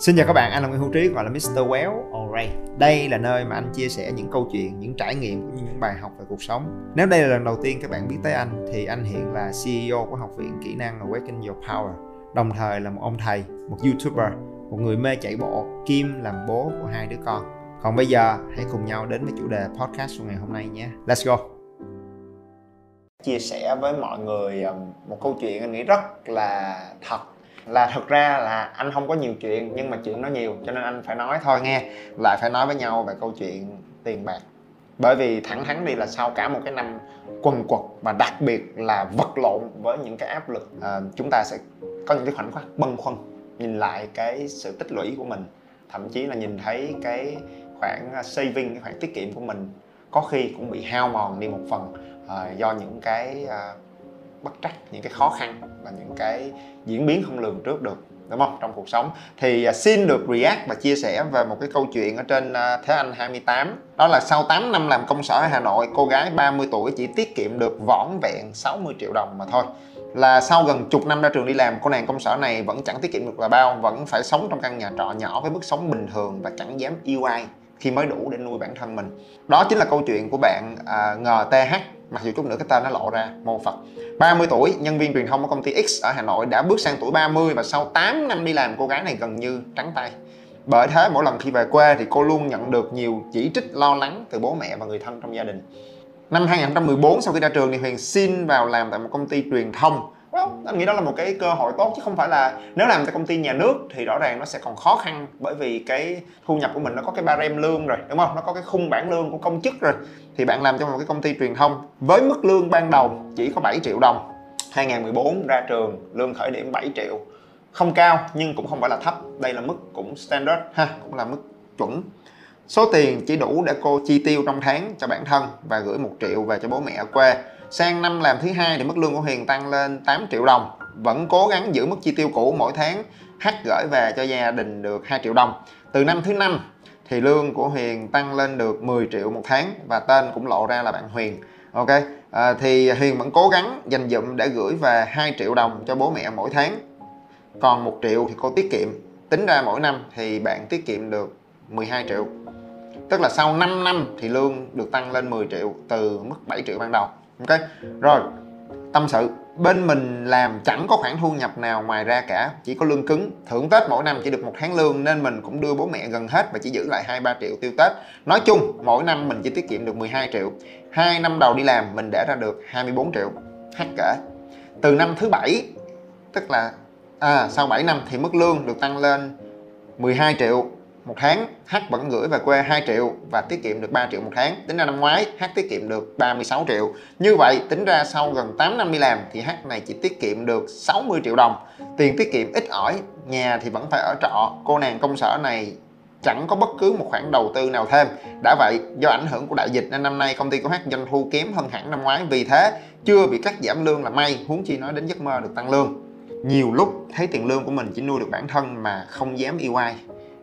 Xin chào các bạn, anh là Nguyễn Hữu Trí gọi là Mr. Well Alright. Đây là nơi mà anh chia sẻ những câu chuyện, những trải nghiệm cũng như những bài học về cuộc sống. Nếu đây là lần đầu tiên các bạn biết tới anh thì anh hiện là CEO của Học viện Kỹ năng Awaken Your Power. Đồng thời là một ông thầy, một YouTuber, một người mê chạy bộ, kim làm bố của hai đứa con. Còn bây giờ hãy cùng nhau đến với chủ đề podcast của ngày hôm nay nhé. Let's go. Chia sẻ với mọi người um, một câu chuyện anh nghĩ rất là thật là thật ra là anh không có nhiều chuyện nhưng mà chuyện nó nhiều cho nên anh phải nói thôi nghe. Lại phải nói với nhau về câu chuyện tiền bạc. Bởi vì thẳng thắn đi là sau cả một cái năm quần quật và đặc biệt là vật lộn với những cái áp lực à, chúng ta sẽ có những cái khoảnh khắc bâng khuâng nhìn lại cái sự tích lũy của mình. Thậm chí là nhìn thấy cái khoản ờ, saving cái khoản tiết kiệm của mình có khi cũng bị hao mòn đi một phần à, do những cái à, bất trắc những cái khó khăn và những cái diễn biến không lường trước được đúng không? Trong cuộc sống. Thì à, xin được react và chia sẻ về một cái câu chuyện ở trên à, Thế Anh 28 đó là sau 8 năm làm công sở ở Hà Nội cô gái 30 tuổi chỉ tiết kiệm được vỏn vẹn 60 triệu đồng mà thôi. Là sau gần chục năm ra trường đi làm cô nàng công sở này vẫn chẳng tiết kiệm được là bao vẫn phải sống trong căn nhà trọ nhỏ với mức sống bình thường và chẳng dám yêu ai khi mới đủ để nuôi bản thân mình. Đó chính là câu chuyện của bạn à, ngth mặc dù chút nữa cái tên nó lộ ra, mô phật. 30 tuổi, nhân viên truyền thông ở công ty X ở Hà Nội đã bước sang tuổi 30 và sau 8 năm đi làm, cô gái này gần như trắng tay. Bởi thế, mỗi lần khi về quê thì cô luôn nhận được nhiều chỉ trích, lo lắng từ bố mẹ và người thân trong gia đình. Năm 2014 sau khi ra trường thì Huyền xin vào làm tại một công ty truyền thông well, anh nghĩ đó là một cái cơ hội tốt chứ không phải là nếu làm tại công ty nhà nước thì rõ ràng nó sẽ còn khó khăn bởi vì cái thu nhập của mình nó có cái barem lương rồi đúng không? Nó có cái khung bảng lương của công chức rồi. Thì bạn làm trong một cái công ty truyền thông với mức lương ban đầu chỉ có 7 triệu đồng 2014 ra trường lương khởi điểm 7 triệu. Không cao nhưng cũng không phải là thấp. Đây là mức cũng standard ha cũng là mức chuẩn. Số tiền chỉ đủ để cô chi tiêu trong tháng cho bản thân và gửi một triệu về cho bố mẹ ở quê sang năm làm thứ hai thì mức lương của Hiền tăng lên 8 triệu đồng. Vẫn cố gắng giữ mức chi tiêu cũ mỗi tháng hát gửi về cho gia đình được 2 triệu đồng. Từ năm thứ năm thì lương của Huyền tăng lên được 10 triệu một tháng và tên cũng lộ ra là bạn Huyền. Ok à, thì Huyền vẫn cố gắng dành dụm để gửi về 2 triệu đồng cho bố mẹ mỗi tháng. Còn một triệu thì cô tiết kiệm. Tính ra mỗi năm thì bạn tiết kiệm được 12 triệu. Tức là sau 5 năm thì lương được tăng lên 10 triệu từ mức 7 triệu ban đầu ok rồi. Tâm sự. Bên mình làm chẳng có khoản thu nhập nào ngoài ra cả chỉ có lương cứng. Thưởng tết mỗi năm chỉ được một tháng lương nên mình cũng đưa bố mẹ gần hết và chỉ giữ lại hai ba triệu tiêu tết. Nói chung mỗi năm mình chỉ tiết kiệm được 12 triệu. Hai năm đầu đi làm mình để ra được 24 triệu. Hát kể từ năm thứ bảy tức là à, sau 7 năm thì mức lương được tăng lên 12 triệu một tháng, H vẫn gửi về quê 2 triệu và tiết kiệm được 3 triệu một tháng. Tính ra năm ngoái, H tiết kiệm được 36 triệu. Như vậy, tính ra sau gần 8 năm đi làm thì H này chỉ tiết kiệm được 60 triệu đồng. Tiền tiết kiệm ít ỏi, nhà thì vẫn phải ở trọ. Cô nàng công sở này chẳng có bất cứ một khoản đầu tư nào thêm. Đã vậy, do ảnh hưởng của đại dịch nên năm nay công ty của H doanh thu kém hơn hẳn năm ngoái. Vì thế, chưa bị cắt giảm lương là may. Huống chi nói đến giấc mơ được tăng lương. Nhiều lúc thấy tiền lương của mình chỉ nuôi được bản thân mà không dám yêu ai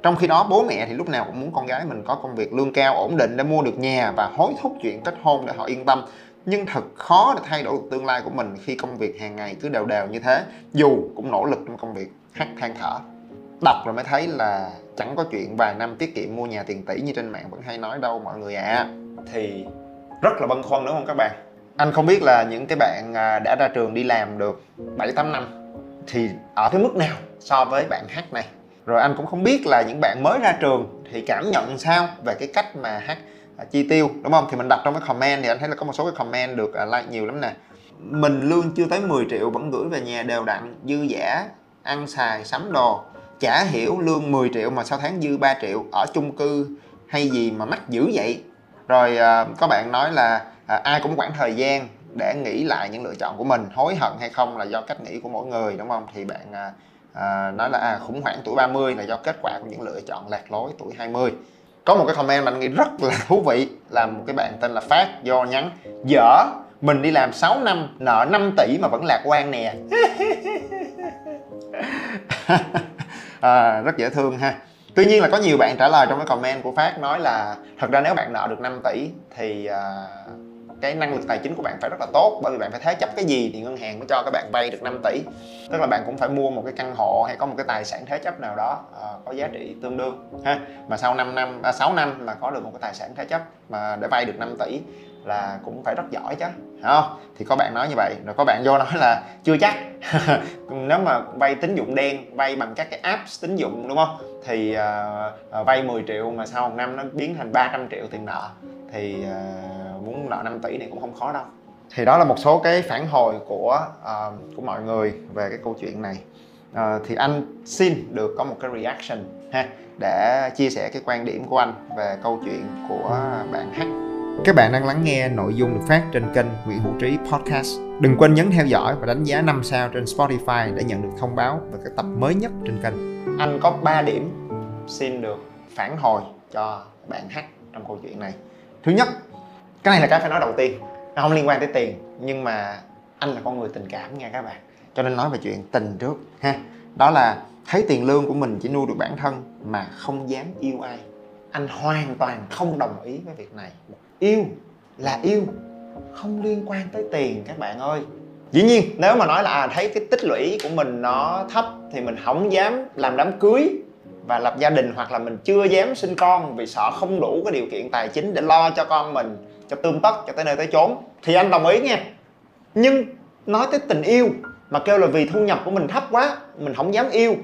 trong khi đó bố mẹ thì lúc nào cũng muốn con gái mình có công việc lương cao ổn định để mua được nhà và hối thúc chuyện kết hôn để họ yên tâm. Nhưng thật khó để thay đổi được tương lai của mình khi công việc hàng ngày cứ đều đều như thế dù cũng nỗ lực trong công việc hắt than thở. Đọc rồi mới thấy là chẳng có chuyện vài năm tiết kiệm mua nhà tiền tỷ như trên mạng vẫn hay nói đâu mọi người ạ. À. thì rất là băn khoăn đúng không các bạn? Anh không biết là những cái bạn à, đã ra trường đi làm được 7 8 năm thì ở cái mức nào so với bạn H này rồi anh cũng không biết là những bạn mới ra trường thì cảm nhận sao về cái cách mà hát à, chi tiêu đúng không? Thì mình đặt trong cái comment thì anh thấy là có một số cái comment được à, like nhiều lắm nè. Mình lương chưa tới 10 triệu vẫn gửi về nhà đều đặn dư giả ăn xài sắm đồ. Chả hiểu lương 10 triệu mà sau tháng dư 3 triệu ở chung cư hay gì mà mắc dữ vậy? Rồi à, có bạn nói là à, ai cũng quản thời gian để nghĩ lại những lựa chọn của mình hối hận hay không là do cách nghĩ của mỗi người đúng không? Thì bạn à, à, nói là à, khủng hoảng tuổi 30 là do kết quả của những lựa chọn lạc lối tuổi 20 có một cái comment mà anh nghĩ rất là thú vị là một cái bạn tên là Phát do nhắn dở mình đi làm 6 năm nợ 5 tỷ mà vẫn lạc quan nè. À, rất dễ thương ha. Tuy nhiên là có nhiều bạn trả lời trong cái comment của Phát nói là thật ra nếu bạn nợ được 5 tỷ thì uh, cái năng lực tài chính của bạn phải rất là tốt. Bởi vì bạn phải thế chấp cái gì thì ngân hàng mới cho các bạn vay được 5 tỷ. Tức là bạn cũng phải mua một cái căn hộ hay có một cái tài sản thế chấp nào đó uh, có giá trị tương đương ha. Mà sau 5 năm à, 6 năm mà có được một cái tài sản thế chấp mà để vay được 5 tỷ là cũng phải rất giỏi chứ không? Thì có bạn nói như vậy rồi có bạn vô nói là chưa chắc. Nếu mà vay tín dụng đen vay bằng các cái app tín dụng đúng không? Thì uh, vay 10 triệu mà sau một năm nó biến thành 300 triệu tiền nợ thì uh, muốn nợ 5 tỷ này cũng không khó đâu thì đó là một số cái phản hồi của uh, của mọi người về cái câu chuyện này uh, thì anh xin được có một cái reaction ha để chia sẻ cái quan điểm của anh về câu chuyện của bạn H các bạn đang lắng nghe nội dung được phát trên kênh Nguyễn Hữu Trí Podcast. Đừng quên nhấn theo dõi và đánh giá 5 sao trên Spotify để nhận được thông báo về các tập mới nhất trên kênh. Anh có 3 điểm xin được phản hồi cho bạn H trong câu chuyện này. Thứ nhất, cái này là cái phải nói đầu tiên. Nó không liên quan tới tiền, nhưng mà anh là con người tình cảm nha các bạn. Cho nên nói về chuyện tình trước ha. Đó là thấy tiền lương của mình chỉ nuôi được bản thân mà không dám yêu ai. Anh hoàn toàn không đồng ý với việc này yêu là yêu không liên quan tới tiền các bạn ơi dĩ nhiên nếu mà nói là à, thấy cái tích lũy của mình nó thấp thì mình không dám làm đám cưới và lập gia đình hoặc là mình chưa dám sinh con vì sợ không đủ cái điều kiện tài chính để lo cho con mình cho tươm tất cho tới nơi tới chốn. Thì anh đồng ý nghe. nhưng nói tới tình yêu mà kêu là vì thu nhập của mình thấp quá mình không dám yêu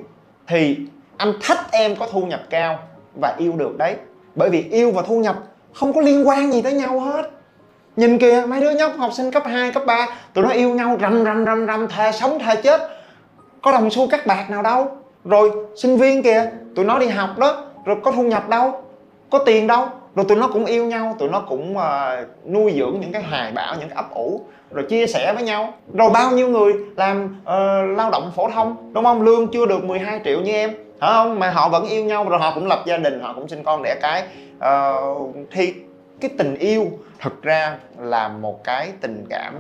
thì anh thách em có thu nhập cao và yêu được đấy. Bởi vì yêu và thu nhập không có liên quan gì tới nhau hết. Nhìn kìa mấy đứa nhóc học sinh cấp 2, cấp 3 tụi nó yêu nhau rầm rầm rầm rầm thề sống thề chết. Có đồng xu cắt bạc nào đâu. Rồi sinh viên kìa tụi nó đi học đó rồi có thu nhập đâu có tiền đâu rồi tụi nó cũng yêu nhau tụi nó cũng uh, nuôi dưỡng những cái hài bão, những cái ấp ủ rồi chia sẻ với nhau. Rồi bao nhiêu người làm uh, lao động phổ thông đúng không? Lương chưa được 12 triệu như em hả? không? Mà họ vẫn yêu nhau rồi họ cũng lập gia đình họ cũng sinh con đẻ cái. Uh, thì cái tình yêu thực ra là một cái tình cảm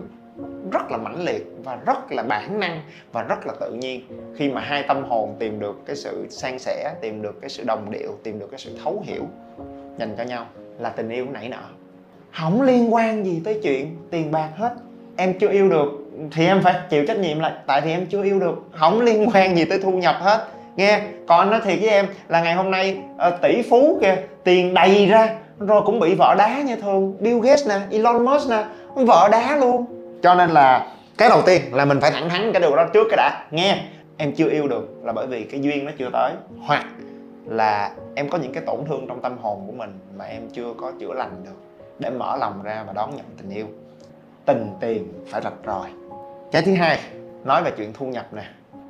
rất là mãnh liệt và rất là bản năng và rất là tự nhiên. Khi mà hai tâm hồn tìm được cái sự san sẻ tìm được cái sự đồng điệu tìm được cái sự thấu hiểu dành cho nhau là tình yêu nảy nở. Không liên quan gì tới chuyện tiền bạc hết. Em chưa yêu được thì em phải chịu trách nhiệm lại tại vì em chưa yêu được. Không liên quan gì tới thu nhập hết. Nghe còn nói thiệt với em là ngày hôm nay uh, tỷ phú kìa tiền đầy ra rồi cũng bị vợ đá như thường. Bill Gates nè Elon Musk nè vợ đá luôn. Cho nên là cái đầu tiên là mình phải thẳng thắn cái điều đó trước cái đã. Nghe em chưa yêu được là bởi vì cái duyên nó chưa tới. Hoặc là em có những cái tổn thương trong tâm hồn của mình mà em chưa có chữa lành được để mở lòng ra và đón nhận tình yêu. Tình tiền phải rạch ròi. Cái thứ hai nói về chuyện thu nhập nè.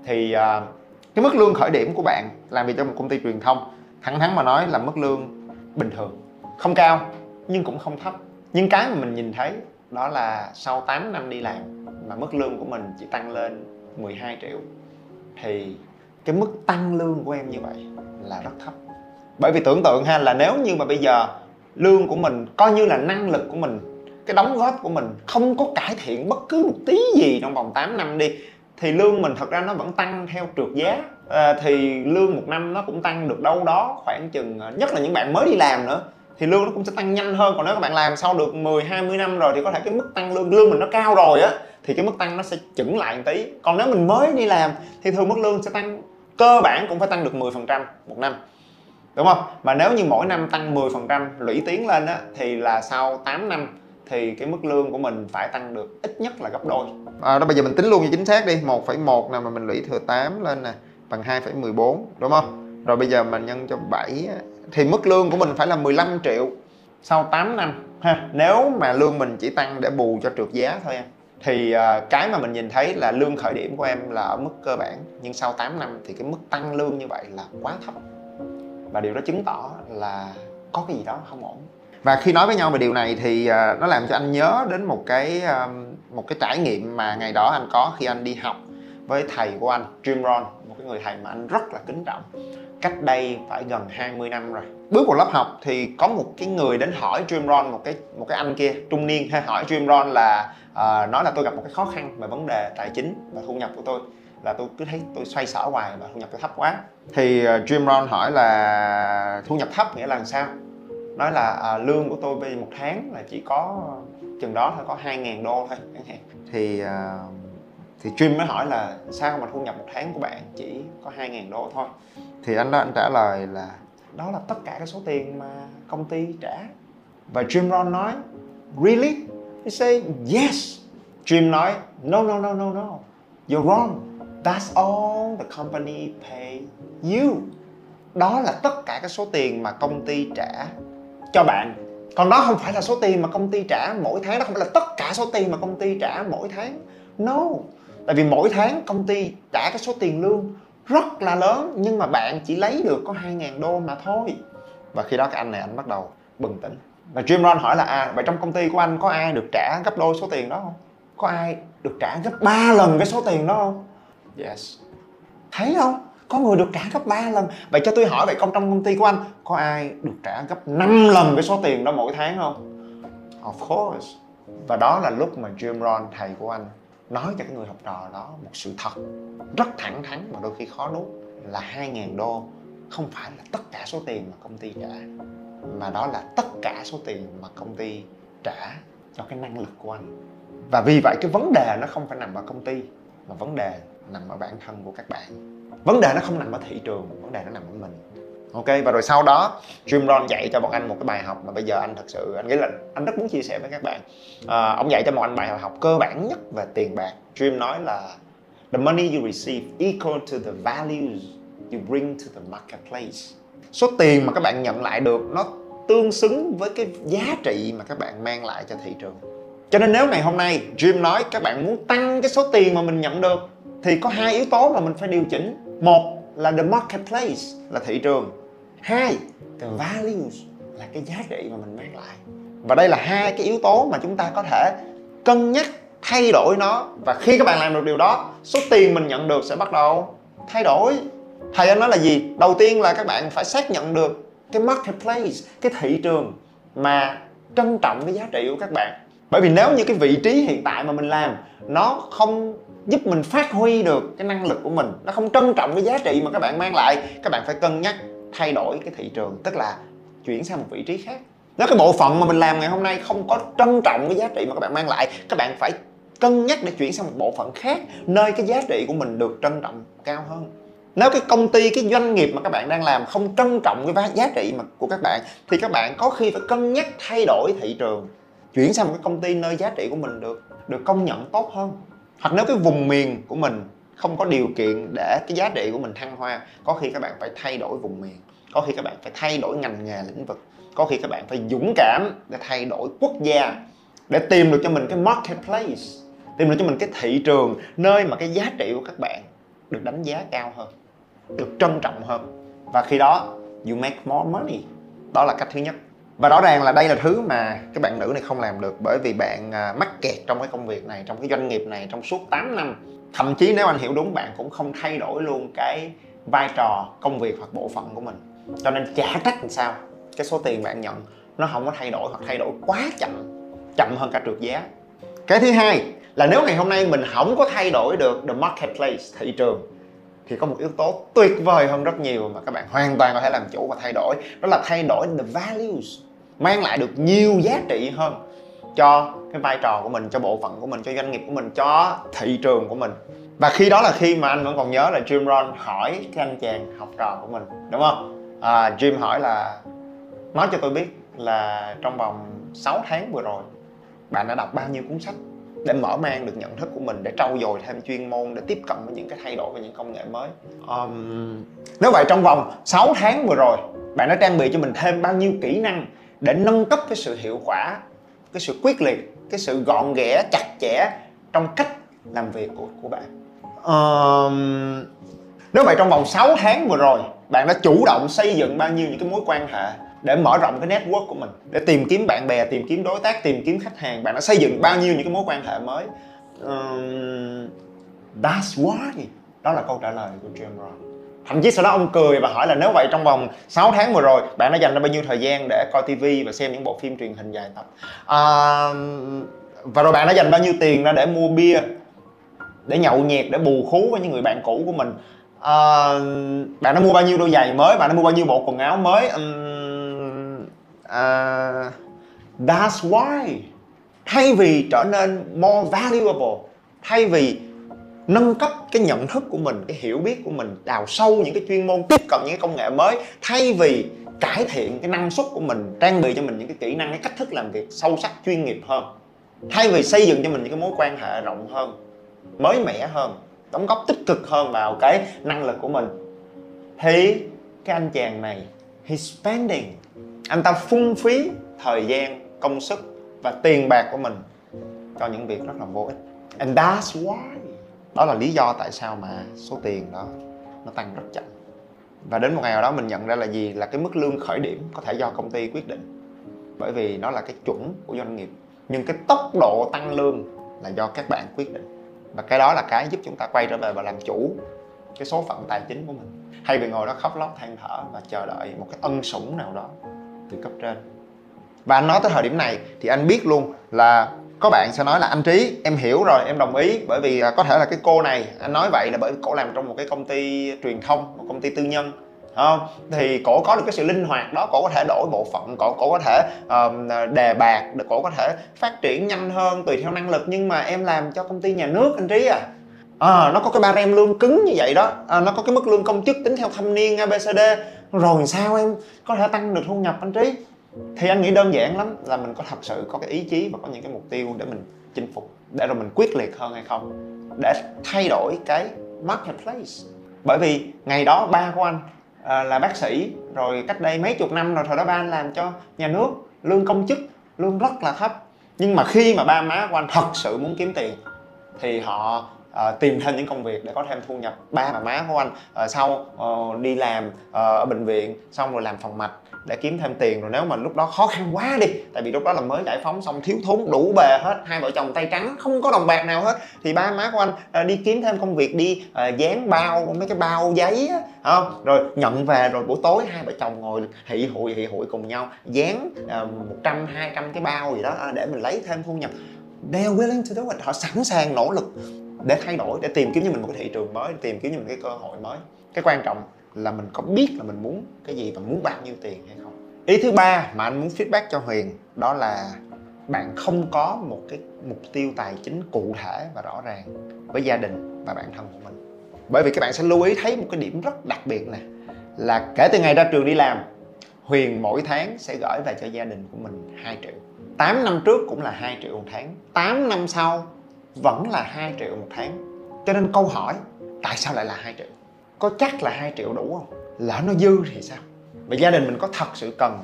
Thì uh, cái mức lương khởi điểm của bạn làm việc trong một công ty truyền thông thẳng thắn mà nói là mức lương bình thường. Không cao nhưng cũng không thấp. Nhưng cái mà mình nhìn thấy đó là sau 8 năm đi làm mà mức lương của mình chỉ tăng lên 12 triệu. Thì cái mức tăng lương của em như vậy là rất thấp. Bởi vì tưởng tượng ha là nếu như mà bây giờ lương của mình coi như là năng lực của mình cái đóng góp của mình không có cải thiện bất cứ một tí gì trong vòng 8 năm đi thì lương mình thật ra nó vẫn tăng theo trượt giá. À, thì lương một năm nó cũng tăng được đâu đó khoảng chừng ờ, nhất là những bạn mới đi làm nữa thì lương nó cũng sẽ tăng nhanh hơn. Còn nếu các bạn làm sau được 10 20 năm rồi thì có thể cái mức tăng lương lương mình nó cao rồi á thì cái mức tăng nó sẽ chững lại một tí. Còn nếu mình mới đi làm thì thường mức lương sẽ tăng cơ bản cũng phải tăng được 10% một năm đúng không? Mà nếu như mỗi năm tăng 10% lũy tiến lên á thì là sau 8 năm thì cái mức lương của mình phải tăng được ít nhất là gấp đôi. À, đó bây giờ mình tính luôn cho chính xác đi 1,1 nè mà mình lũy thừa 8 lên nè bằng 2,14 đúng không? Rồi bây giờ mình nhân cho 7 thì mức lương của mình phải là 15 triệu sau 8 năm ha. Nếu mà lương mình chỉ tăng để bù cho trượt giá thôi em thì uh, cái mà mình nhìn thấy là lương khởi điểm của em là ở mức cơ bản nhưng sau 8 năm thì cái mức tăng lương như vậy là quá thấp. Và điều đó chứng tỏ là có cái gì đó không ổn. Và khi nói với nhau về điều này thì uh, nó làm cho anh nhớ đến một cái uh, một cái trải nghiệm mà ngày đó anh có khi anh đi học với thầy của anh Jim Rohn một cái người thầy mà anh rất là kính trọng. Cách đây phải gần 20 năm rồi. Bước vào lớp học thì có một cái người đến hỏi Jim Rohn một cái một cái anh kia trung niên hay hỏi Jim Rohn là à, nói là tôi gặp một cái khó khăn về vấn đề tài chính và thu nhập của tôi là tôi cứ thấy tôi xoay sở hoài và thu nhập tôi thấp quá. Thì uh, Jim Rohn hỏi là thu nhập thấp nghĩa là làm sao? Nói là à, lương của tôi bây giờ một tháng là chỉ có chừng đó thôi có 2.000 đô thôi thì uh, thì Jim mới hỏi là sao mà thu nhập một tháng của bạn chỉ có 2.000 đô thôi? Thì anh đó anh trả lời là đó là tất cả cái số tiền mà công ty trả. Và Jim Rohn nói really? He say, yes. Jim nói, no no no no no. You're wrong. That's all the company pay you. Đó là tất cả các số tiền mà công ty trả cho bạn. Còn đó không phải là số tiền mà công ty trả mỗi tháng, đó không phải là tất cả số tiền mà công ty trả mỗi tháng. No. Tại vì mỗi tháng công ty trả cái số tiền lương rất là lớn, nhưng mà bạn chỉ lấy được có 2.000 đô mà thôi. Và khi đó cái anh này, anh bắt đầu bừng tỉnh và Jim Rohn hỏi là à vậy trong công ty của anh có ai được trả gấp đôi số tiền đó không? Có ai được trả gấp 3 lần cái số tiền đó không? Yes. Thấy không? Có người được trả gấp 3 lần. Vậy cho tôi hỏi vậy công trong công ty của anh có ai được trả gấp 5 lần cái số tiền đó mỗi tháng không? Of course. Và đó là lúc mà Jim Rohn thầy của anh nói cho cái người học trò đó một sự thật rất thẳng thắn mà đôi khi khó nuốt là 2.000 đô không phải là tất cả số tiền mà công ty trả mà đó là tất cả số tiền mà công ty trả cho cái năng lực của anh. Và vì vậy cái vấn đề nó không phải nằm ở công ty mà vấn đề nằm ở bản thân của các bạn. Vấn đề nó không nằm ở thị trường vấn đề nó nằm ở mình. Ok và rồi sau đó Jim Rohn dạy cho bọn anh một cái bài học mà bây giờ anh thật sự anh nghĩ là anh rất muốn chia sẻ với các bạn. À, ông dạy cho bọn anh bài học cơ bản nhất về tiền bạc. Jim nói là the money you receive equal to the values you bring to the marketplace số tiền mà các bạn nhận lại được nó tương xứng với cái giá trị mà các bạn mang lại cho thị trường. Cho nên nếu ngày hôm nay Jim nói các bạn muốn tăng cái số tiền mà mình nhận được thì có hai yếu tố mà mình phải điều chỉnh. Một là the marketplace là thị trường. Hai the values là cái giá trị mà mình mang lại. Và đây là hai cái yếu tố mà chúng ta có thể cân nhắc thay đổi nó. Và khi các bạn làm được điều đó số tiền mình nhận được sẽ bắt đầu thay đổi thầy anh nói là gì? Đầu tiên là các bạn phải xác nhận được cái marketplace, cái thị trường mà trân trọng cái giá trị của các bạn. Bởi vì nếu như cái vị trí hiện tại mà mình làm, nó không giúp mình phát huy được cái năng lực của mình, nó không trân trọng cái giá trị mà các bạn mang lại, các bạn phải cân nhắc thay đổi cái thị trường, tức là chuyển sang một vị trí khác. Nếu cái bộ phận mà mình làm ngày hôm nay không có trân trọng cái giá trị mà các bạn mang lại, các bạn phải cân nhắc để chuyển sang một bộ phận khác, nơi cái giá trị của mình được trân trọng cao hơn nếu cái công ty, cái doanh nghiệp mà các bạn đang làm không trân trọng cái giá trị mà của các bạn, thì các bạn có khi phải cân nhắc thay đổi thị trường, chuyển sang một cái công ty nơi giá trị của mình được được công nhận tốt hơn. Hoặc nếu cái vùng miền của mình không có điều kiện để cái giá trị của mình thăng hoa, có khi các bạn phải thay đổi vùng miền, có khi các bạn phải thay đổi ngành nghề lĩnh vực, có khi các bạn phải dũng cảm để thay đổi quốc gia, để tìm được cho mình cái marketplace, tìm được cho mình cái thị trường nơi mà cái giá trị của các bạn được đánh giá cao hơn được trân trọng hơn. Và khi đó, you make more money. Đó là cách thứ nhất. Và rõ ràng là đây là thứ mà các bạn nữ này không làm được bởi vì bạn à, mắc kẹt trong cái công việc này, trong cái doanh nghiệp này trong suốt 8 năm. Thậm chí nếu anh hiểu đúng, bạn cũng không thay đổi luôn cái vai trò, công việc hoặc bộ phận của mình. Cho nên chả trách làm sao, cái số tiền bạn nhận nó không có thay đổi hoặc thay đổi quá chậm chậm hơn cả trượt giá. Cái thứ hai là nếu ngày hôm nay mình không có thay đổi được the marketplace, thị trường thì có một yếu tố tuyệt vời hơn rất nhiều mà các bạn hoàn toàn có thể làm chủ và thay đổi đó là thay đổi the values mang lại được nhiều giá trị hơn cho cái vai trò của mình cho bộ phận của mình cho doanh nghiệp của mình cho thị trường của mình. Và khi đó là khi mà anh vẫn còn nhớ là Jim Rohn hỏi cái anh chàng học trò của mình đúng không? À, Jim hỏi là nói cho tôi biết là trong vòng 6 tháng vừa rồi bạn đã đọc bao nhiêu cuốn sách? Để mở mang được nhận thức của mình để trau dồi thêm chuyên môn để tiếp cận với những cái thay đổi và những công nghệ mới. Um, nếu vậy trong vòng 6 tháng vừa rồi bạn đã trang bị cho mình thêm bao nhiêu kỹ năng để nâng cấp cái sự hiệu quả cái sự quyết liệt cái sự gọn ghẽ chặt chẽ trong cách làm việc của của bạn? Um, nếu vậy trong vòng 6 tháng vừa rồi bạn đã chủ động xây dựng bao nhiêu những cái mối quan hệ để mở rộng cái network của mình để tìm kiếm bạn bè tìm kiếm đối tác tìm kiếm khách hàng. Bạn đã xây dựng bao nhiêu những cái mối quan hệ mới? Um, that's why. Đó là câu trả lời của Jim Rohn thậm chí sau đó ông cười và hỏi là nếu vậy trong vòng 6 tháng vừa rồi bạn đã dành ra bao nhiêu thời gian để coi tivi và xem những bộ phim truyền hình dài tập? À, và rồi bạn đã dành bao nhiêu tiền ra để mua bia để nhậu nhẹt để bù khú với những người bạn cũ của mình? À, bạn đã mua bao nhiêu đôi giày mới? Bạn đã mua bao nhiêu bộ quần áo mới? Um, uh, that's why. Thay vì trở nên more valuable thay vì nâng cấp cái nhận thức của mình cái hiểu biết của mình đào sâu những cái chuyên môn tiếp cận những cái công nghệ mới thay vì cải thiện cái năng suất của mình trang bị cho mình những cái kỹ năng cái cách thức làm việc sâu sắc chuyên nghiệp hơn. Thay vì xây dựng cho mình những cái mối quan hệ rộng hơn mới mẻ hơn đóng góp tích cực hơn vào cái năng lực của mình. Thì cái anh chàng này he's spending anh ta phung phí thời gian, công sức và tiền bạc của mình cho những việc rất là vô ích. And that's why. Đó là lý do tại sao mà số tiền đó nó tăng rất chậm. Và đến một ngày nào đó mình nhận ra là gì? Là cái mức lương khởi điểm có thể do công ty quyết định. Bởi vì nó là cái chuẩn của doanh nghiệp. Nhưng cái tốc độ tăng lương là do các bạn quyết định. Và cái đó là cái giúp chúng ta quay trở về và làm chủ cái số phận tài chính của mình. Hay vì ngồi đó khóc lóc than thở và chờ đợi một cái ân sủng nào đó từ cấp trên. Và anh nói tới thời điểm này thì anh biết luôn là có bạn sẽ nói là anh trí em hiểu rồi em đồng ý. Bởi vì à, có thể là cái cô này anh nói vậy là bởi vì cổ làm trong một cái công ty truyền thông một công ty tư nhân không? Thì cổ có được cái sự linh hoạt đó cổ có thể đổi bộ phận cổ cổ có thể um, đề bạc cổ có thể phát triển nhanh hơn tùy theo năng lực. Nhưng mà em làm cho công ty nhà nước anh trí à. À, nó có cái ba rem lương cứng như vậy đó. À, nó có cái mức lương công chức tính theo thâm niên abcd rồi sao em? Có thể tăng được thu nhập anh trí. Thì anh nghĩ đơn giản lắm là mình có thật sự có cái ý chí và có những cái mục tiêu để mình chinh phục để rồi mình quyết liệt hơn hay không để thay đổi cái marketplace. Bởi vì ngày đó ba của anh à, là bác sĩ rồi cách đây mấy chục năm rồi thời đó ba anh làm cho nhà nước lương công chức lương rất là thấp. Nhưng mà khi mà ba má của anh thật sự muốn kiếm tiền thì họ À, tìm thêm những công việc để có thêm thu nhập. Ba và má của anh uh, sau uh, đi làm uh, ở bệnh viện xong rồi làm phòng mạch để kiếm thêm tiền. Rồi nếu mà lúc đó khó khăn quá đi tại vì lúc đó là mới giải phóng xong thiếu thốn đủ bề hết hai vợ chồng tay trắng không có đồng bạc nào hết thì ba má của anh à, đi kiếm thêm công việc đi à, dán bao mấy cái bao giấy á không rồi nhận về rồi buổi tối hai vợ chồng ngồi hị hụi hị hụi cùng nhau dán một trăm hai trăm cái bao gì đó để mình lấy thêm thu nhập. They are willing to do it. Họ sẵn sàng nỗ lực để thay đổi, để tìm kiếm cho mình một cái thị trường mới, để tìm kiếm cho mình cái cơ hội mới. Cái quan trọng là mình có biết là mình muốn cái gì và muốn bao nhiêu tiền hay không. Ý thứ ba mà anh muốn feedback cho huyền, đó là bạn không có một cái mục tiêu tài chính cụ thể và rõ ràng với gia đình và bản thân của mình. Bởi vì các bạn sẽ lưu ý thấy một cái điểm rất đặc biệt nè, là kể từ ngày ra trường đi làm, Huyền mỗi tháng sẽ gửi về cho gia đình của mình 2 triệu. 8 năm trước cũng là 2 triệu một tháng. 8 năm sau vẫn là 2 triệu một tháng. Cho nên câu hỏi, tại sao lại là 2 triệu? Có chắc là 2 triệu đủ không? Lỡ nó dư thì sao? Và gia đình mình có thật sự cần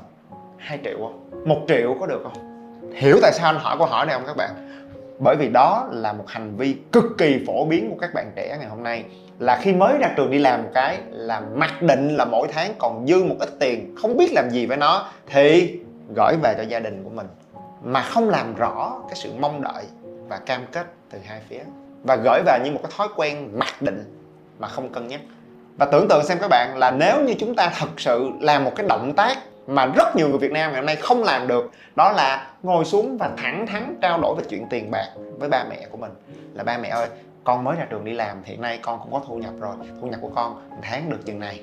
2 triệu không? Một triệu có được không? Hiểu tại sao anh hỏi câu hỏi này không các bạn? Bởi vì đó là một hành vi cực kỳ phổ biến của các bạn trẻ ngày hôm nay. Là khi mới ra trường đi làm một cái, là mặc định là mỗi tháng còn dư một ít tiền, không biết làm gì với nó, thì gửi về cho gia đình của mình. Mà không làm rõ cái sự mong đợi và cam kết từ hai phía. Và gửi về như một cái thói quen mặc định mà không cân nhắc. Và tưởng tượng xem các bạn là nếu như chúng ta thật sự làm một cái động tác mà rất nhiều người Việt Nam ngày hôm nay không làm được đó là ngồi xuống và thẳng thắn trao đổi về chuyện tiền bạc với ba mẹ của mình. Là ba mẹ ơi con mới ra trường đi làm hiện nay con cũng có thu nhập rồi thu nhập của con tháng được chừng này.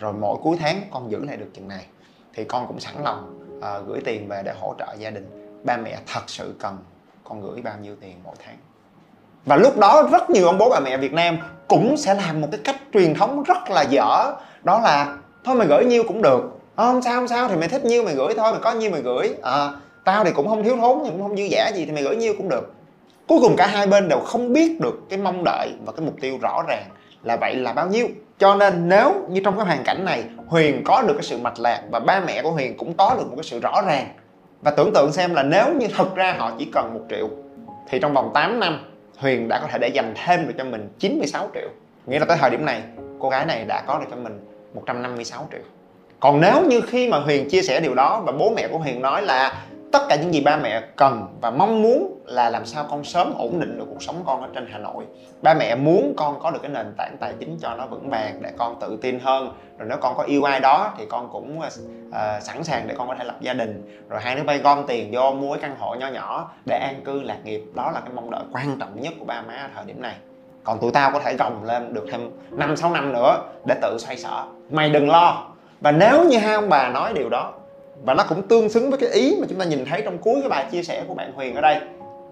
Rồi mỗi cuối tháng con giữ lại được chừng này. Thì con cũng sẵn lòng uh, gửi tiền về để hỗ trợ gia đình. Ba mẹ thật sự cần con gửi bao nhiêu tiền mỗi tháng. Và lúc đó rất nhiều ông bố bà mẹ Việt Nam cũng sẽ làm một cái cách truyền thống rất là dở. Đó là thôi mày gửi nhiêu cũng được. À, không sao không sao thì mày thích nhiêu mày gửi thôi mày có nhiêu mày gửi. À, tao thì cũng không thiếu thốn nhưng cũng không dư giả gì thì mày gửi nhiêu cũng được. Cuối cùng cả hai bên đều không biết được cái mong đợi và cái mục tiêu rõ ràng là vậy là bao nhiêu. Cho nên nếu như trong cái hoàn cảnh này huyền có được cái sự mạch lạc và ba mẹ của huyền cũng có được một cái sự rõ ràng và tưởng tượng xem là nếu như thật ra họ chỉ cần một triệu, thì trong vòng 8 năm, Huyền đã có thể để dành thêm được cho mình 96 triệu. Nghĩa là tới thời điểm này, cô gái này đã có được cho mình 156 triệu. Còn nếu như khi mà Huyền chia sẻ điều đó và bố mẹ của Huyền nói là tất cả những gì ba mẹ cần và mong muốn là làm sao con sớm ổn định được cuộc sống con ở trên Hà Nội. Ba mẹ muốn con có được cái nền tảng tài chính cho nó vững vàng để con tự tin hơn. Rồi nếu con có yêu ai đó thì con cũng uh, sẵn sàng để con có thể lập gia đình. Rồi hai đứa bay gom tiền vô mua cái căn hộ nho nhỏ để an cư lạc nghiệp. Đó là cái mong đợi quan trọng nhất của ba má ở thời điểm này. Còn tụi tao có thể gồng lên được thêm 5 6 năm nữa để tự xoay sở. Mày đừng lo. Và nếu như hai ông bà nói điều đó và nó cũng tương xứng với cái ý mà chúng ta nhìn thấy trong cuối cái bài chia sẻ của bạn Huyền ở đây.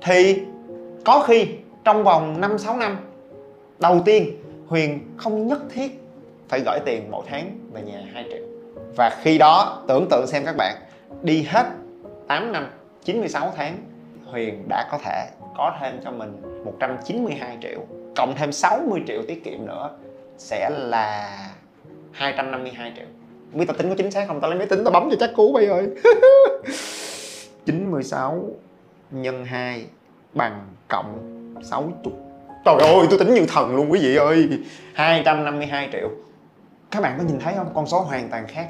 Thì có khi trong vòng 5 6 năm, đầu tiên Huyền không nhất thiết phải gửi tiền mỗi tháng về nhà 2 triệu. Và khi đó, tưởng tượng xem các bạn, đi hết 8 năm 96 tháng, Huyền đã có thể có thêm cho mình 192 triệu, cộng thêm 60 triệu tiết kiệm nữa sẽ là 252 triệu biết tao tính có chính xác không? Tao lấy máy tính tao bấm cho chắc cú bây ơi 96 nhân 2 bằng cộng 60 Trời ơi tôi tính như thần luôn quý vị ơi. 252 triệu. Các bạn có nhìn thấy không? Con số hoàn toàn khác.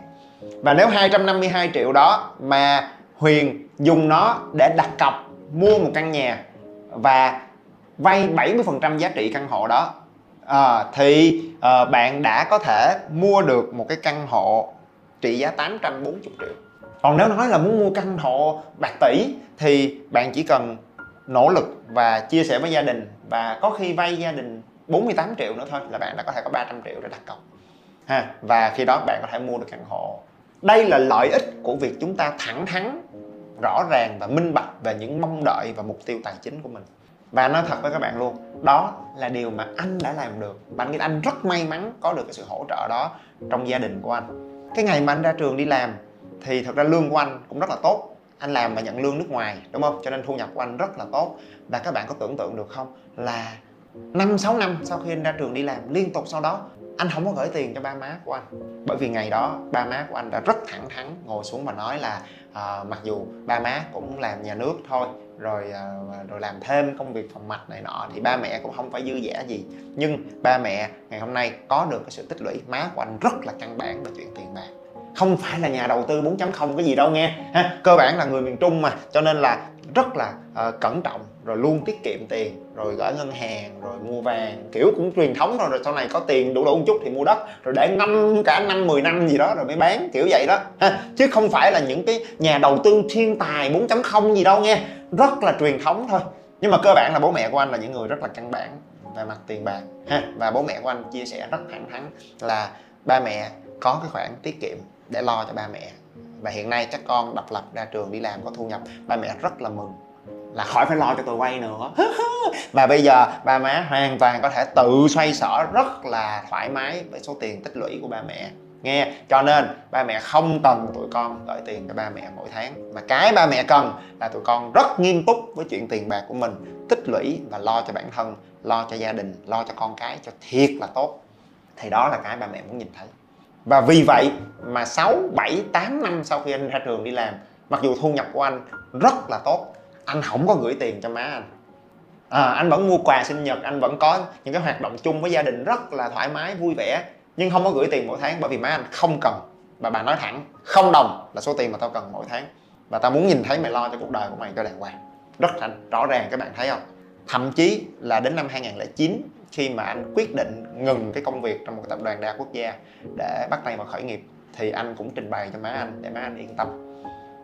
Và nếu 252 triệu đó mà Huyền dùng nó để đặt cọc mua một căn nhà và vay 70% giá trị căn hộ đó à, thì à, bạn đã có thể mua được một cái căn hộ trị giá 840 triệu. Còn nếu nói là muốn mua căn hộ bạc tỷ thì bạn chỉ cần nỗ lực và chia sẻ với gia đình và có khi vay gia đình 48 triệu nữa thôi là bạn đã có thể có 300 triệu để đặt cọc ha. Và khi đó bạn có thể mua được căn hộ. Đây là lợi ích của việc chúng ta thẳng thắn rõ ràng và minh bạch về những mong đợi và mục tiêu tài chính của mình và nói thật với các bạn luôn đó là điều mà anh đã làm được. Và anh nghĩ anh rất may mắn có được cái sự hỗ trợ đó trong gia đình của anh. Cái ngày mà anh ra trường đi làm thì thật ra lương của anh cũng rất là tốt. Anh làm và nhận lương nước ngoài đúng không? Cho nên thu nhập của anh rất là tốt. Và các bạn có tưởng tượng được không? Là năm sáu năm sau khi anh ra trường đi làm liên tục sau đó anh không có gửi tiền cho ba má của anh. Bởi vì ngày đó ba má của anh đã rất thẳng thắn ngồi xuống và nói là à, mặc dù ba má cũng làm nhà nước thôi rồi à, rồi làm thêm công việc phòng mạch này nọ thì ba mẹ cũng không phải dư dả gì. Nhưng ba mẹ ngày hôm nay có được cái sự tích lũy má của anh rất là căn bản về chuyện tiền bạc. Không phải là nhà đầu tư 4.0 cái gì đâu nghe ha. Cơ bản là người miền Trung mà cho nên là rất là uh, cẩn trọng rồi luôn tiết kiệm tiền rồi gửi ngân hàng rồi mua vàng kiểu cũng truyền thống rồi rồi sau này có tiền đủ đủ một chút thì mua đất rồi để năm cả năm 10 năm gì đó rồi mới bán kiểu vậy đó ha. Chứ không phải là những cái nhà đầu tư thiên tài 4.0 gì đâu nghe rất là truyền thống thôi. Nhưng mà cơ bản là bố mẹ của anh là những người rất là căn bản về mặt tiền bạc, ha. Và bố mẹ của anh chia sẻ rất thẳng thắn là ba mẹ có cái khoản tiết kiệm để lo cho ba mẹ. Và hiện nay các con độc lập ra trường đi làm có thu nhập, ba mẹ rất là mừng. Là khỏi phải lo cho tôi quay nữa. Và bây giờ ba má hoàn toàn có thể tự xoay sở rất là thoải mái với số tiền tích lũy của ba mẹ nghe. Cho nên ba mẹ không cần tụi con gửi tiền cho ba mẹ mỗi tháng. Mà cái ba mẹ cần là tụi con rất nghiêm túc với chuyện tiền bạc của mình tích lũy và lo cho bản thân lo cho gia đình lo cho con cái cho thiệt là tốt. Thì đó là cái ba mẹ muốn nhìn thấy. Và vì vậy mà 6, 7, 8 năm sau khi anh ra trường đi làm mặc dù thu nhập của anh rất là tốt anh không có gửi tiền cho má anh. À, anh vẫn mua quà sinh nhật anh vẫn có những cái hoạt động chung với gia đình rất là thoải mái vui vẻ nhưng không có gửi tiền mỗi tháng bởi vì má anh không cần. Và bà nói thẳng không đồng là số tiền mà tao cần mỗi tháng. Và tao muốn nhìn thấy mày lo cho cuộc đời của mày cho đàng hoàng. Rất thành rõ ràng các bạn thấy không? Thậm chí là đến năm 2009 khi mà anh quyết định ngừng cái công việc trong một tập đoàn đa quốc gia để bắt tay vào khởi nghiệp thì anh cũng trình bày cho má anh để má anh yên tâm.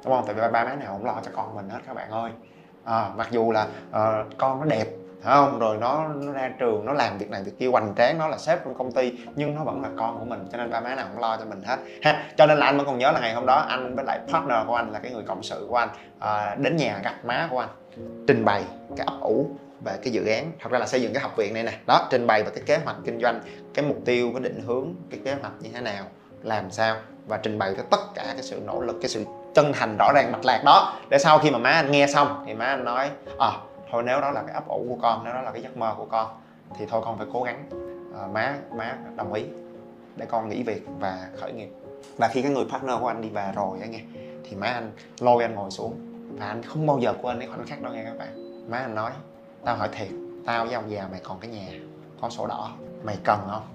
Đúng không? Tại vì ba má nào cũng lo cho con mình hết các bạn ơi. À, mặc dù là uh, con nó đẹp phải không rồi nó, nó ra trường nó làm việc này việc kia hoành tráng nó là sếp trong công ty nhưng nó vẫn là con của mình cho nên ba má nào cũng lo cho mình hết. Ha cho nên là anh vẫn còn nhớ là ngày hôm đó anh với lại partner của anh là cái người cộng sự của anh à, đến nhà gặp má của anh trình bày cái ấp ủ về cái dự án. Thật ra là xây dựng cái học viện này nè đó trình bày về cái kế hoạch kinh doanh cái mục tiêu cái định hướng cái kế hoạch như thế nào làm sao và trình bày cho tất cả cái sự nỗ lực cái sự chân thành rõ ràng mạch lạc đó. Để sau khi mà má anh nghe xong thì má anh nói à thôi nếu đó là cái ấp ủ của con nếu đó là cái giấc mơ của con thì thôi con phải cố gắng à, má má đồng ý để con nghỉ việc và khởi nghiệp. Và khi cái người partner của anh đi về rồi nghe thì má anh lôi anh ngồi xuống và anh không bao giờ quên cái khoảnh khắc đó nghe các bạn. Má anh nói tao hỏi thiệt tao với ông già mày còn cái nhà có sổ đỏ mày cần không?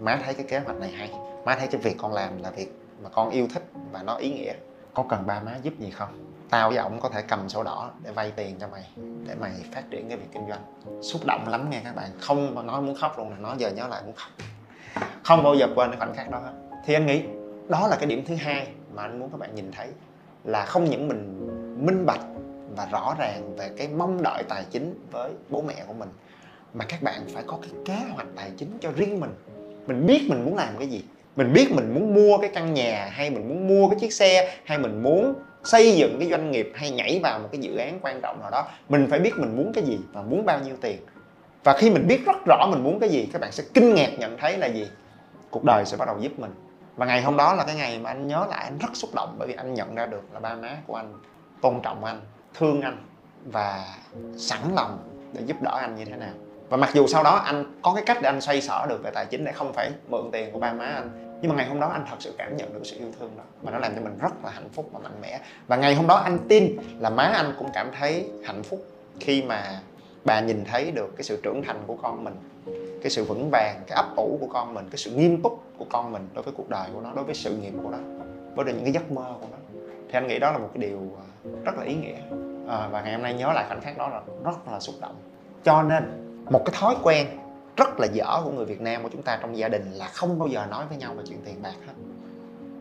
Má thấy cái kế hoạch này hay má thấy cái việc con làm là việc mà con yêu thích và nó ý nghĩa. Có cần ba má giúp gì không? Tao với ổng có thể cầm sổ đỏ để vay tiền cho mày, để mày phát triển cái việc kinh doanh. Xúc động lắm nghe các bạn. Không mà nói muốn khóc luôn là nói giờ nhớ lại cũng khóc. Không bao giờ quên cái khoảnh khắc đó. Hết thì anh nghĩ, đó là cái điểm thứ hai mà anh muốn các bạn nhìn thấy, là không những mình minh bạch và rõ ràng về cái mong đợi tài chính với bố mẹ của mình, mà các bạn phải có cái kế hoạch tài chính cho riêng mình. Mình biết mình muốn làm cái gì, mình biết mình muốn mua cái căn nhà, hay mình muốn mua cái chiếc xe, hay mình muốn xây dựng cái doanh nghiệp hay nhảy vào một cái dự án quan trọng nào đó, mình phải biết mình muốn cái gì và muốn bao nhiêu tiền. Và khi mình biết rất rõ mình muốn cái gì, các bạn sẽ kinh ngạc nhận thấy là gì? Cuộc đời sẽ bắt đầu giúp mình. Và ngày hôm đó là cái ngày mà anh nhớ lại, anh rất xúc động bởi vì anh nhận ra được là ba má của anh, tôn trọng anh, thương anh và sẵn lòng để giúp đỡ anh như thế nào. Và mặc dù sau đó anh có cái cách để anh xoay sở được về tài chính để không phải mượn tiền của ba má anh nhưng mà ngày hôm đó anh thật sự cảm nhận được sự yêu thương đó và nó làm cho mình rất là hạnh phúc và mạnh mẽ. Và ngày hôm đó anh tin là má anh cũng cảm thấy hạnh phúc khi mà bà nhìn thấy được cái sự trưởng thành của con mình cái sự vững vàng cái ấp ủ của con mình cái sự nghiêm túc của con mình đối với cuộc đời của nó đối với sự nghiệp của nó đối với những cái giấc mơ của nó. Thì anh nghĩ đó là một cái điều à, rất là ý nghĩa. À, và ngày hôm nay nhớ lại khoảnh khắc đó là rất là xúc động. Cho nên một cái thói quen rất là dở của người Việt Nam, của chúng ta trong gia đình là không bao giờ nói với nhau về chuyện tiền bạc hết.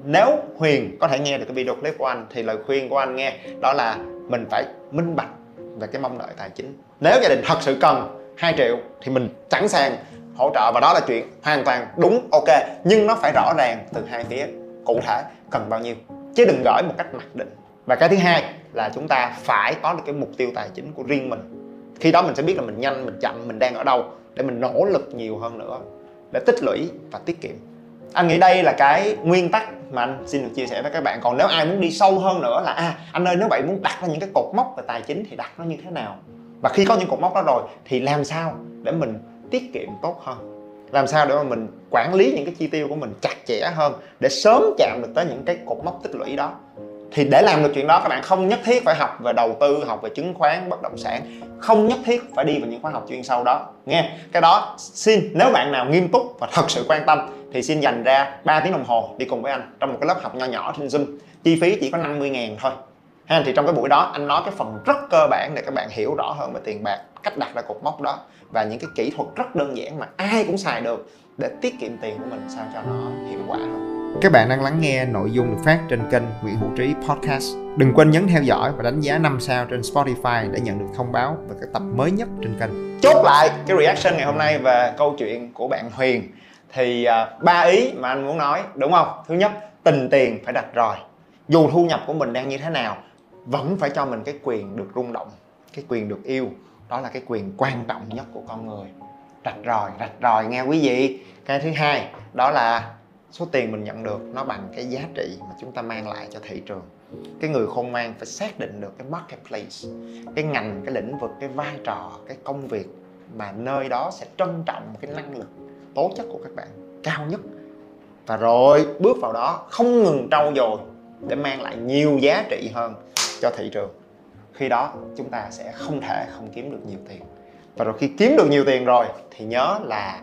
Nếu Huyền có thể nghe được cái video clip của anh, thì lời khuyên của anh nghe, đó là mình phải minh bạch về cái mong đợi tài chính. Nếu gia đình thật sự cần 2 triệu, thì mình sẵn sàng hỗ trợ, và đó là chuyện hoàn toàn đúng, ok. Nhưng nó phải rõ ràng từ hai phía, cụ thể cần bao nhiêu, chứ đừng gửi một cách mặc định. Và cái thứ hai là chúng ta phải có được cái mục tiêu tài chính của riêng mình khi đó mình sẽ biết là mình nhanh, mình chậm, mình đang ở đâu để mình nỗ lực nhiều hơn nữa, để tích lũy và tiết kiệm. Anh nghĩ đây là cái nguyên tắc mà anh xin được chia sẻ với các bạn. Còn nếu ai muốn đi sâu hơn nữa là à anh ơi, nếu bạn muốn đặt ra những cái cột mốc về tài chính thì đặt nó như thế nào? Và khi có những cột mốc đó rồi thì làm sao để mình tiết kiệm tốt hơn? Làm sao để mà mình quản lý những cái chi tiêu của mình chặt chẽ hơn để sớm chạm được tới những cái cột mốc tích lũy đó? Thì để làm được chuyện đó, các bạn không nhất thiết phải học về đầu tư, học về chứng khoán, bất động sản. Không nhất thiết phải đi vào những khóa học chuyên sâu đó. Nghe, cái đó xin, nếu bạn nào nghiêm túc và thật sự quan tâm thì xin dành ra 3 tiếng đồng hồ đi cùng với anh trong một cái lớp học nho nhỏ trên Zoom. Chi phí chỉ có 50 ngàn thôi. Ha, thì trong cái buổi đó, anh nói cái phần rất cơ bản để các bạn hiểu rõ hơn về tiền bạc, cách đặt ra cột mốc đó và những cái kỹ thuật rất đơn giản mà ai cũng xài được để tiết kiệm tiền của mình sao cho nó hiệu quả hơn các bạn đang lắng nghe nội dung được phát trên kênh Nguyễn Hữu Trí Podcast. Đừng quên nhấn theo dõi và đánh giá 5 sao trên Spotify để nhận được thông báo về các tập mới nhất trên kênh. Chốt lại cái reaction ngày hôm nay về câu chuyện của bạn Huyền thì uh, ba ý mà anh muốn nói đúng không? Thứ nhất, tình tiền phải đặt rời. Dù thu nhập của mình đang như thế nào, vẫn phải cho mình cái quyền được rung động, cái quyền được yêu. Đó là cái quyền quan trọng nhất của con người. Rạch ròi, rạch ròi nghe quý vị. Cái thứ hai, đó là số tiền mình nhận được nó bằng cái giá trị mà chúng ta mang lại cho thị trường. Cái người khôn ngoan phải xác định được cái marketplace cái ngành cái lĩnh vực cái vai trò cái công việc mà nơi đó sẽ trân trọng cái năng lực tố chất của các bạn cao nhất. Và rồi bước vào đó không ngừng trau dồi để mang lại nhiều giá trị hơn cho thị trường. Khi đó chúng ta sẽ không thể không kiếm được nhiều tiền và rồi khi kiếm được nhiều tiền rồi, thì nhớ là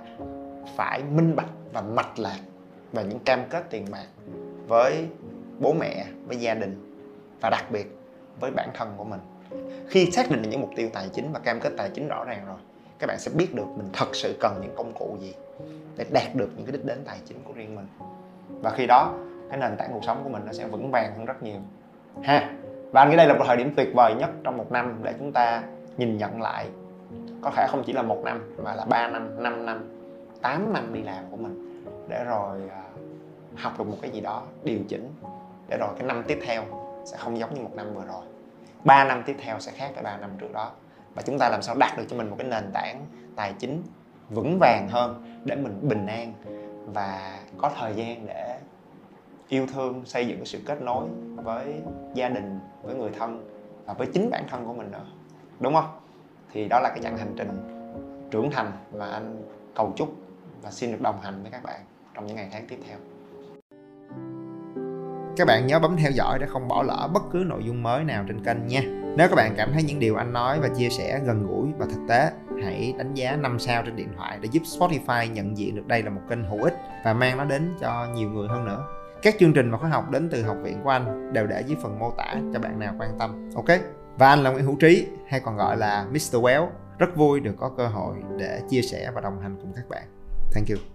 phải minh bạch và mạch lạc và những cam kết tiền bạc với bố mẹ, với gia đình và đặc biệt với bản thân của mình. Khi xác định được những mục tiêu tài chính và cam kết tài chính rõ ràng rồi, các bạn sẽ biết được mình thật sự cần những công cụ gì để đạt được những cái đích đến tài chính của riêng mình. Và khi đó, cái nền tảng cuộc sống của mình nó sẽ vững vàng hơn rất nhiều. Ha! Và anh nghĩ đây là một thời điểm tuyệt vời nhất trong một năm để chúng ta nhìn nhận lại có thể không chỉ là một năm, mà là 3 năm 5 năm 8 năm đi làm của mình để rồi à, học được một cái gì đó, điều chỉnh để rồi cái năm tiếp theo sẽ không giống như một năm vừa rồi. 3 năm tiếp theo sẽ khác với 3 năm trước đó. Và chúng ta làm sao đạt được cho mình một cái nền tảng tài chính vững vàng hơn để mình bình an và có thời gian để yêu thương, xây dựng cái sự kết nối với gia đình, với người thân và với chính bản thân của mình nữa. Đúng không? Thì đó là cái chặng hành trình trưởng thành mà anh cầu chúc và xin được đồng hành với các bạn trong những ngày tháng tiếp theo các bạn nhớ bấm theo dõi để không bỏ lỡ bất cứ nội dung mới nào trên kênh nha. Nếu các bạn cảm thấy những điều anh nói và chia sẻ gần gũi và thực tế, hãy đánh giá 5 sao trên điện thoại để giúp Spotify nhận diện được đây là một kênh hữu ích và mang nó đến cho nhiều người hơn nữa. Các chương trình và khóa học đến từ học viện của anh đều để dưới phần mô tả cho bạn nào quan tâm. Ok? Và anh là Nguyễn Hữu Trí, hay còn gọi là Mr. Well. Rất vui được có cơ hội để chia sẻ và đồng hành cùng các bạn. Thank you.